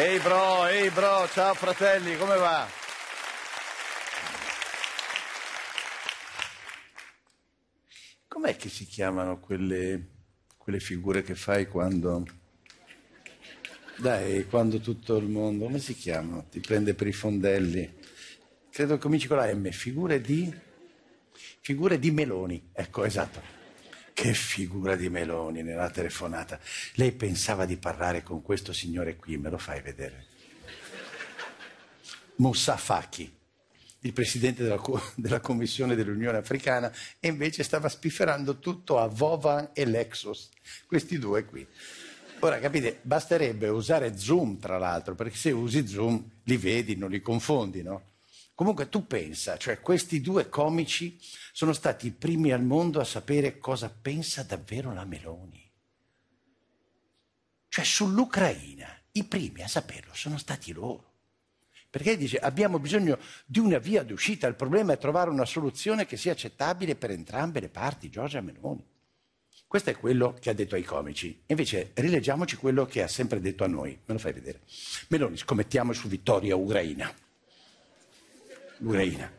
Ehi bro, ehi bro, ciao fratelli, come va? Com'è che si chiamano quelle, quelle figure che fai quando... Dai, quando tutto il mondo... Come si chiamano? Ti prende per i fondelli. Credo che cominci con la M. Figure di... Figure di Meloni. Ecco, esatto. Che figura di Meloni nella telefonata. Lei pensava di parlare con questo signore qui, me lo fai vedere? Moussa Faki, il presidente della, della Commissione dell'Unione Africana, e invece stava spifferando tutto a Vovan e Lexus, questi due qui. Ora capite, basterebbe usare Zoom tra l'altro, perché se usi Zoom li vedi, non li confondi, no? Comunque tu pensa, cioè questi due comici sono stati i primi al mondo a sapere cosa pensa davvero la Meloni. Cioè sull'Ucraina, i primi a saperlo sono stati loro. Perché dice abbiamo bisogno di una via d'uscita, il problema è trovare una soluzione che sia accettabile per entrambe le parti, Giorgia Meloni. Questo è quello che ha detto ai comici. Invece rileggiamoci quello che ha sempre detto a noi. Me lo fai vedere. Meloni, scommettiamo su vittoria ucraina. L'Ucraina.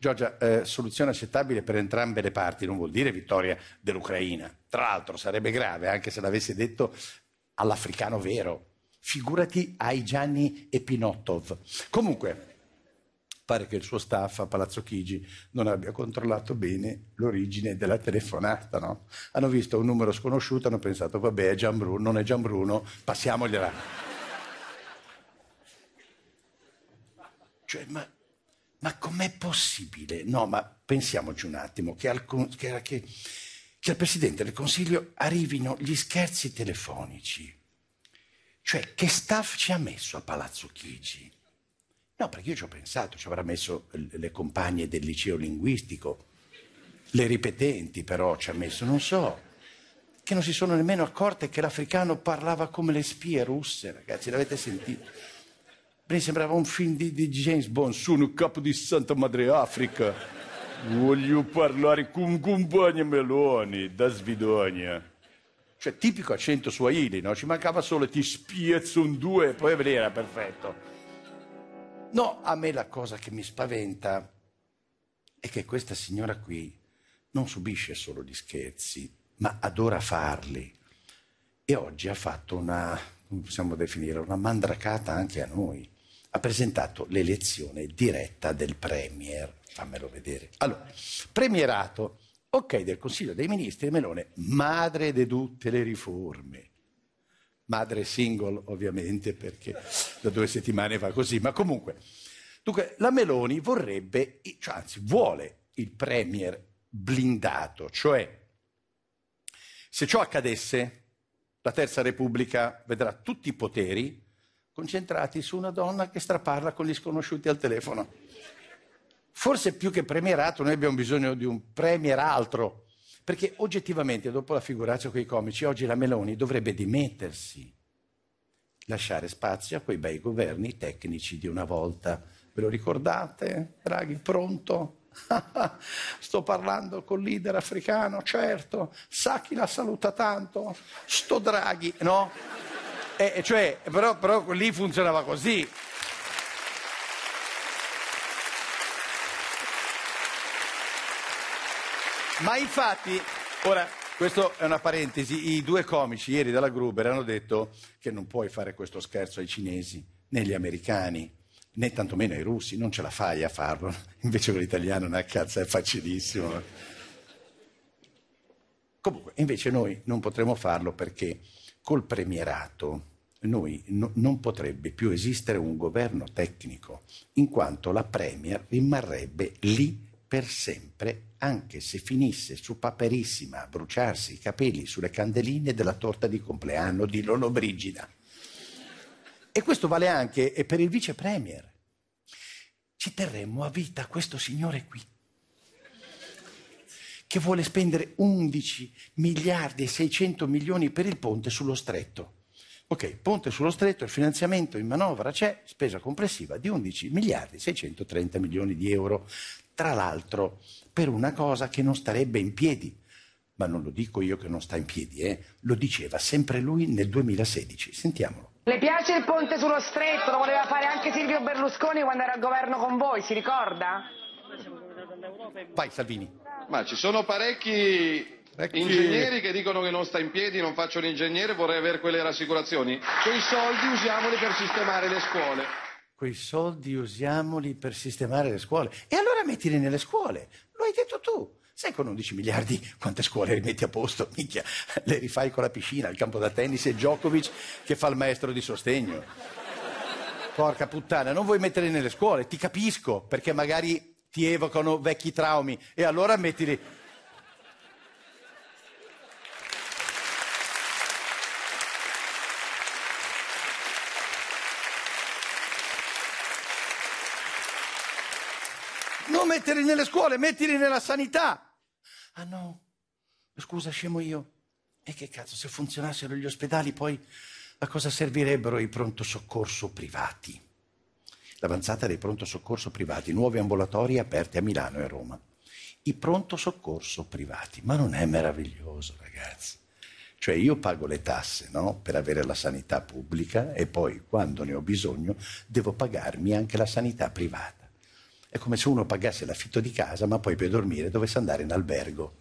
Giorgia, eh, soluzione accettabile per entrambe le parti non vuol dire vittoria dell'Ucraina. Tra l'altro sarebbe grave anche se l'avesse detto all'africano vero. Figurati ai Gianni e Pinottov. Comunque, pare che il suo staff a Palazzo Chigi non abbia controllato bene l'origine della telefonata, no? Hanno visto un numero sconosciuto, hanno pensato, vabbè, è Gianbruno, non è Gianbruno, passiamogliela. Cioè, ma, ma com'è possibile? No, ma pensiamoci un attimo, che al, che, che, che al Presidente del Consiglio arrivino gli scherzi telefonici. Cioè, che staff ci ha messo a Palazzo Chigi? No, perché io ci ho pensato, ci avrà messo le compagne del liceo linguistico, le ripetenti però ci ha messo, non so, che non si sono nemmeno accorte che l'africano parlava come le spie russe, ragazzi, l'avete sentito? Mi sembrava un film di, di James Bond, sono capo di Santa Madre Africa, voglio parlare con compagna Meloni, da Svidonia. Cioè, tipico accento swahili, no? Ci mancava solo ti spiezzo un due e poi era perfetto. No, a me la cosa che mi spaventa è che questa signora qui non subisce solo gli scherzi, ma adora farli. E oggi ha fatto una, come possiamo definire, una mandracata anche a noi. Ha presentato l'elezione diretta del Premier. Fammelo vedere. Allora, premierato, ok del Consiglio dei Ministri, Melone, madre di tutte le riforme madre single ovviamente perché da due settimane va così, ma comunque. Dunque, la Meloni vorrebbe, cioè, anzi vuole il premier blindato, cioè se ciò accadesse, la Terza Repubblica vedrà tutti i poteri concentrati su una donna che straparla con gli sconosciuti al telefono. Forse più che premierato noi abbiamo bisogno di un premier altro, perché oggettivamente, dopo la figuraccia con i comici, oggi la Meloni dovrebbe dimettersi, lasciare spazio a quei bei governi tecnici di una volta. Ve lo ricordate? Draghi, pronto? Sto parlando col leader africano, certo. Sa chi la saluta tanto? Sto Draghi, no? Eh, cioè, però, però lì funzionava così. Ma infatti, ora, questa è una parentesi, i due comici ieri della Gruber hanno detto che non puoi fare questo scherzo ai cinesi, né agli americani, né tantomeno ai russi, non ce la fai a farlo. Invece con l'italiano, una cazzo, è facilissimo. Comunque, invece noi non potremo farlo perché col premierato noi no, non potrebbe più esistere un governo tecnico, in quanto la Premier rimarrebbe lì per sempre, anche se finisse su Paperissima a bruciarsi i capelli sulle candeline della torta di compleanno di Lollobrigida. E questo vale anche per il vice premier. Ci terremmo a vita questo signore qui, che vuole spendere 11 miliardi e 600 milioni per il ponte sullo stretto. Ok, ponte sullo stretto, il finanziamento in manovra c'è, spesa complessiva di 11 miliardi e 630 milioni di euro tra l'altro per una cosa che non starebbe in piedi. Ma non lo dico io che non sta in piedi, eh? lo diceva sempre lui nel 2016. Sentiamolo. Le piace il ponte sullo stretto? Lo voleva fare anche Silvio Berlusconi quando era al governo con voi, si ricorda? Vai Salvini. Ma ci sono parecchi Ingegneri che dicono che non sta in piedi, non faccio l'ingegnere, vorrei avere quelle rassicurazioni. Quei soldi usiamoli per sistemare le scuole quei soldi usiamoli per sistemare le scuole. E allora mettili nelle scuole, lo hai detto tu. Sai con 11 miliardi quante scuole rimetti a posto? Minchia, le rifai con la piscina, il campo da tennis e Djokovic che fa il maestro di sostegno. Porca puttana, non vuoi metterli nelle scuole, ti capisco, perché magari ti evocano vecchi traumi e allora mettili metterli nelle scuole, mettili nella sanità. Ah no, scusa, scemo io. E che cazzo, se funzionassero gli ospedali poi a cosa servirebbero i pronto soccorso privati? L'avanzata dei pronto soccorso privati, nuovi ambulatori aperti a Milano e a Roma. I pronto soccorso privati, ma non è meraviglioso, ragazzi? Cioè io pago le tasse no? per avere la sanità pubblica e poi quando ne ho bisogno devo pagarmi anche la sanità privata. È come se uno pagasse l'affitto di casa, ma poi per dormire dovesse andare in albergo.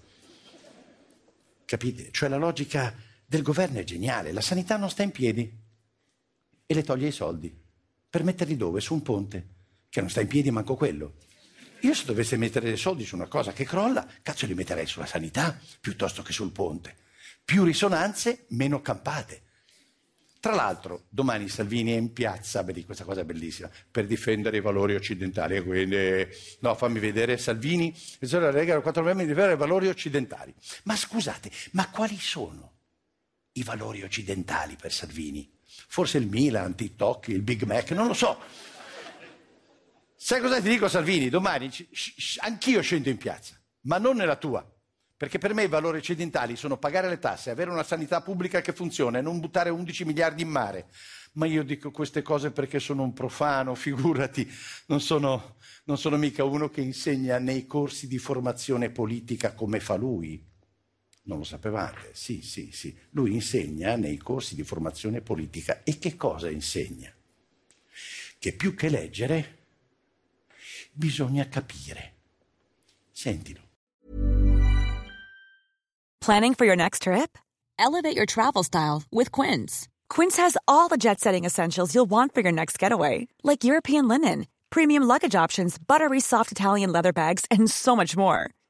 Capite? Cioè la logica del governo è geniale. La sanità non sta in piedi e le toglie i soldi. Per metterli dove? Su un ponte, che non sta in piedi manco quello. Io se dovesse mettere dei soldi su una cosa che crolla, cazzo li metterei sulla sanità piuttosto che sul ponte. Più risonanze, meno campate. Tra l'altro, domani Salvini è in piazza, vedi questa cosa è bellissima, per difendere i valori occidentali. Quindi, no, fammi vedere, Salvini, la Lega, 4 novembre, difendere i valori occidentali. Ma scusate, ma quali sono i valori occidentali per Salvini? Forse il Milan, TikTok, il Big Mac, non lo so. Sai cosa ti dico Salvini? Domani anch'io scendo in piazza, ma non nella tua. Perché per me i valori occidentali sono pagare le tasse, avere una sanità pubblica che funziona e non buttare 11 miliardi in mare. Ma io dico queste cose perché sono un profano, figurati, non sono, non sono mica uno che insegna nei corsi di formazione politica come fa lui. Non lo sapevate? Sì, sì, sì. Lui insegna nei corsi di formazione politica. E che cosa insegna? Che più che leggere bisogna capire. Sentilo. Planning for your next trip? Elevate your travel style with Quince. Quince has all the jet setting essentials you'll want for your next getaway, like European linen, premium luggage options, buttery soft Italian leather bags, and so much more.